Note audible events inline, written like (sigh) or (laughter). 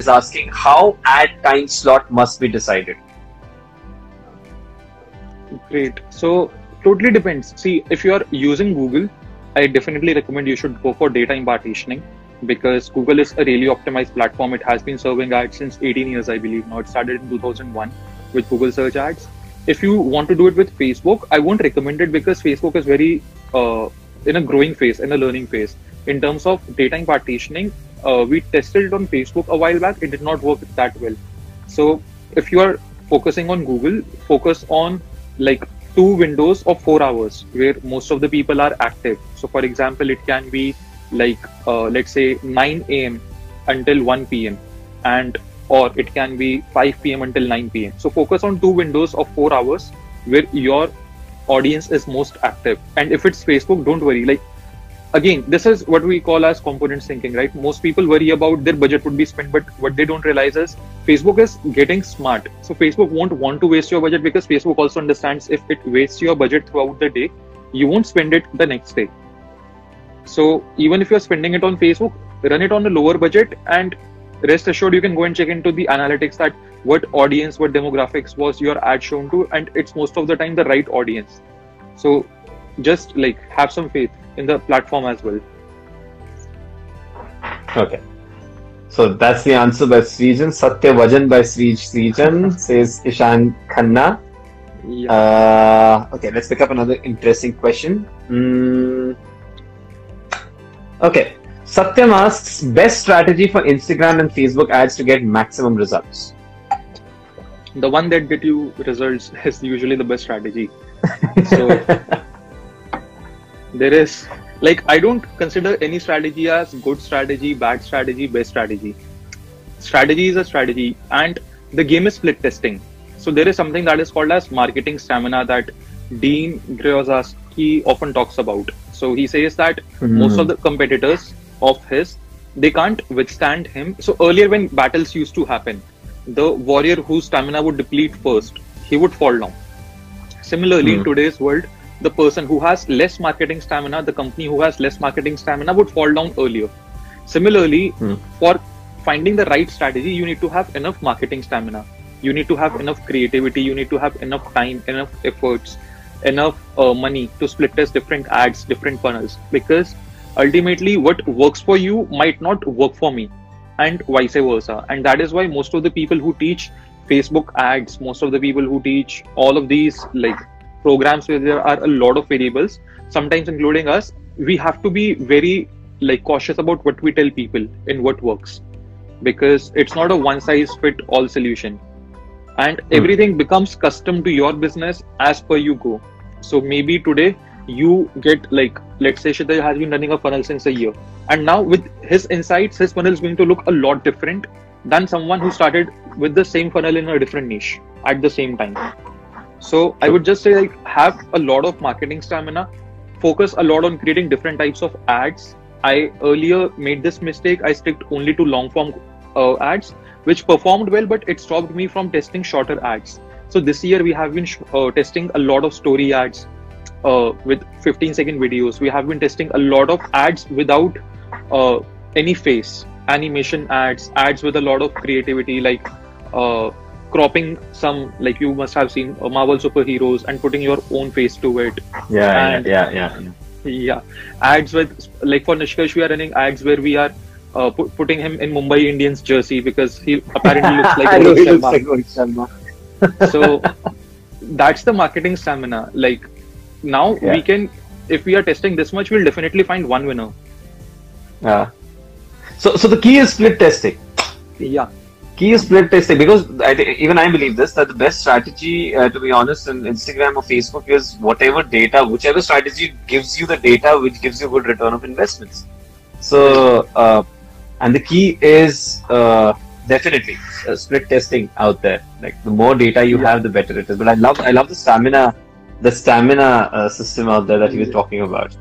is asking how ad time slot must be decided. Great. So totally depends. See, if you are using Google, I definitely recommend you should go for daytime partitioning because Google is a really optimized platform. It has been serving ads since 18 years, I believe. Now it started in 2001 with Google search ads. If you want to do it with Facebook, I won't recommend it because Facebook is very uh, in a growing phase, in a learning phase. In terms of daytime partitioning, uh, we tested it on Facebook a while back. It did not work that well. So if you are focusing on Google, focus on like two windows of four hours where most of the people are active. So for example, it can be like uh, let's say 9 a.m. until 1 p.m. and or it can be 5 p.m. until 9 p.m. So focus on two windows of four hours where your audience is most active. And if it's Facebook, don't worry. Like again, this is what we call as component thinking, right? Most people worry about their budget would be spent, but what they don't realize is Facebook is getting smart. So Facebook won't want to waste your budget because Facebook also understands if it wastes your budget throughout the day, you won't spend it the next day. So even if you're spending it on Facebook, run it on a lower budget and rest assured you can go and check into the analytics that what audience, what demographics was your ad shown to, and it's most of the time the right audience. So just like have some faith in the platform as well. Okay. So that's the answer by Srijan. Satya Vajan by Srij Srijan says Ishan Khanna. Yeah. Uh, okay, let's pick up another interesting question. Mm. Okay. Satyam asks best strategy for Instagram and Facebook ads to get maximum results. The one that get you results (laughs) is usually the best strategy. So (laughs) there is like I don't consider any strategy as good strategy, bad strategy, best strategy. Strategy is a strategy, and the game is split testing. So there is something that is called as marketing stamina that Dean Grzybowski often talks about. So he says that mm-hmm. most of the competitors of his they can't withstand him. So earlier when battles used to happen, the warrior whose stamina would deplete first, he would fall down. Similarly, mm. in today's world, the person who has less marketing stamina, the company who has less marketing stamina would fall down earlier. Similarly, mm. for finding the right strategy, you need to have enough marketing stamina. You need to have enough creativity. You need to have enough time, enough efforts, enough uh, money to split test different ads, different funnels. Because ultimately what works for you might not work for me and vice versa. And that is why most of the people who teach facebook ads most of the people who teach all of these like programs where there are a lot of variables sometimes including us we have to be very like cautious about what we tell people and what works. Because it's not a one size fit all solution. And mm. everything becomes custom to your business as per you go. So maybe today you get like let's say Shita has been running a funnel since a year? And now with his insights his funnel is going to look a lot different than someone who started with the same funnel in a different niche at the same time. So i would just say like have a lot of marketing stamina. Focus a lot on creating different types of ads. I earlier made this mistake. I sticked only to long form uh, ads which performed well but it stopped me from testing shorter ads. So this year we have been uh, testing a lot of story ads uh, with 15 second videos. We have been testing a lot of ads without uh, any face, animation ads, ads with a lot of creativity, like uh, cropping some, like you must have seen uh, Marvel superheroes and putting your own face to it. Yeah, and, yeah, yeah, yeah. Yeah, ads with like for Nishkash, we are running ads where we are uh, put, putting him in Mumbai Indians jersey because he apparently looks like (laughs) Rohit Sharma. so that's the marketing stamina. Like now yeah. we can if we are testing this much we'll definitely find one winner yeah so so the key is split testing yeah key is split testing because I even I believe this that the best strategy, uh, to be honest, in Instagram or Facebook is whatever data, whichever strategy gives you the data which gives you good return of investments. So, uh, and the key is uh, definitely uh, split testing out there. Like the more data you yeah. have, the better it is. But I love I love the stamina the stamina uh, system out there that he was talking about.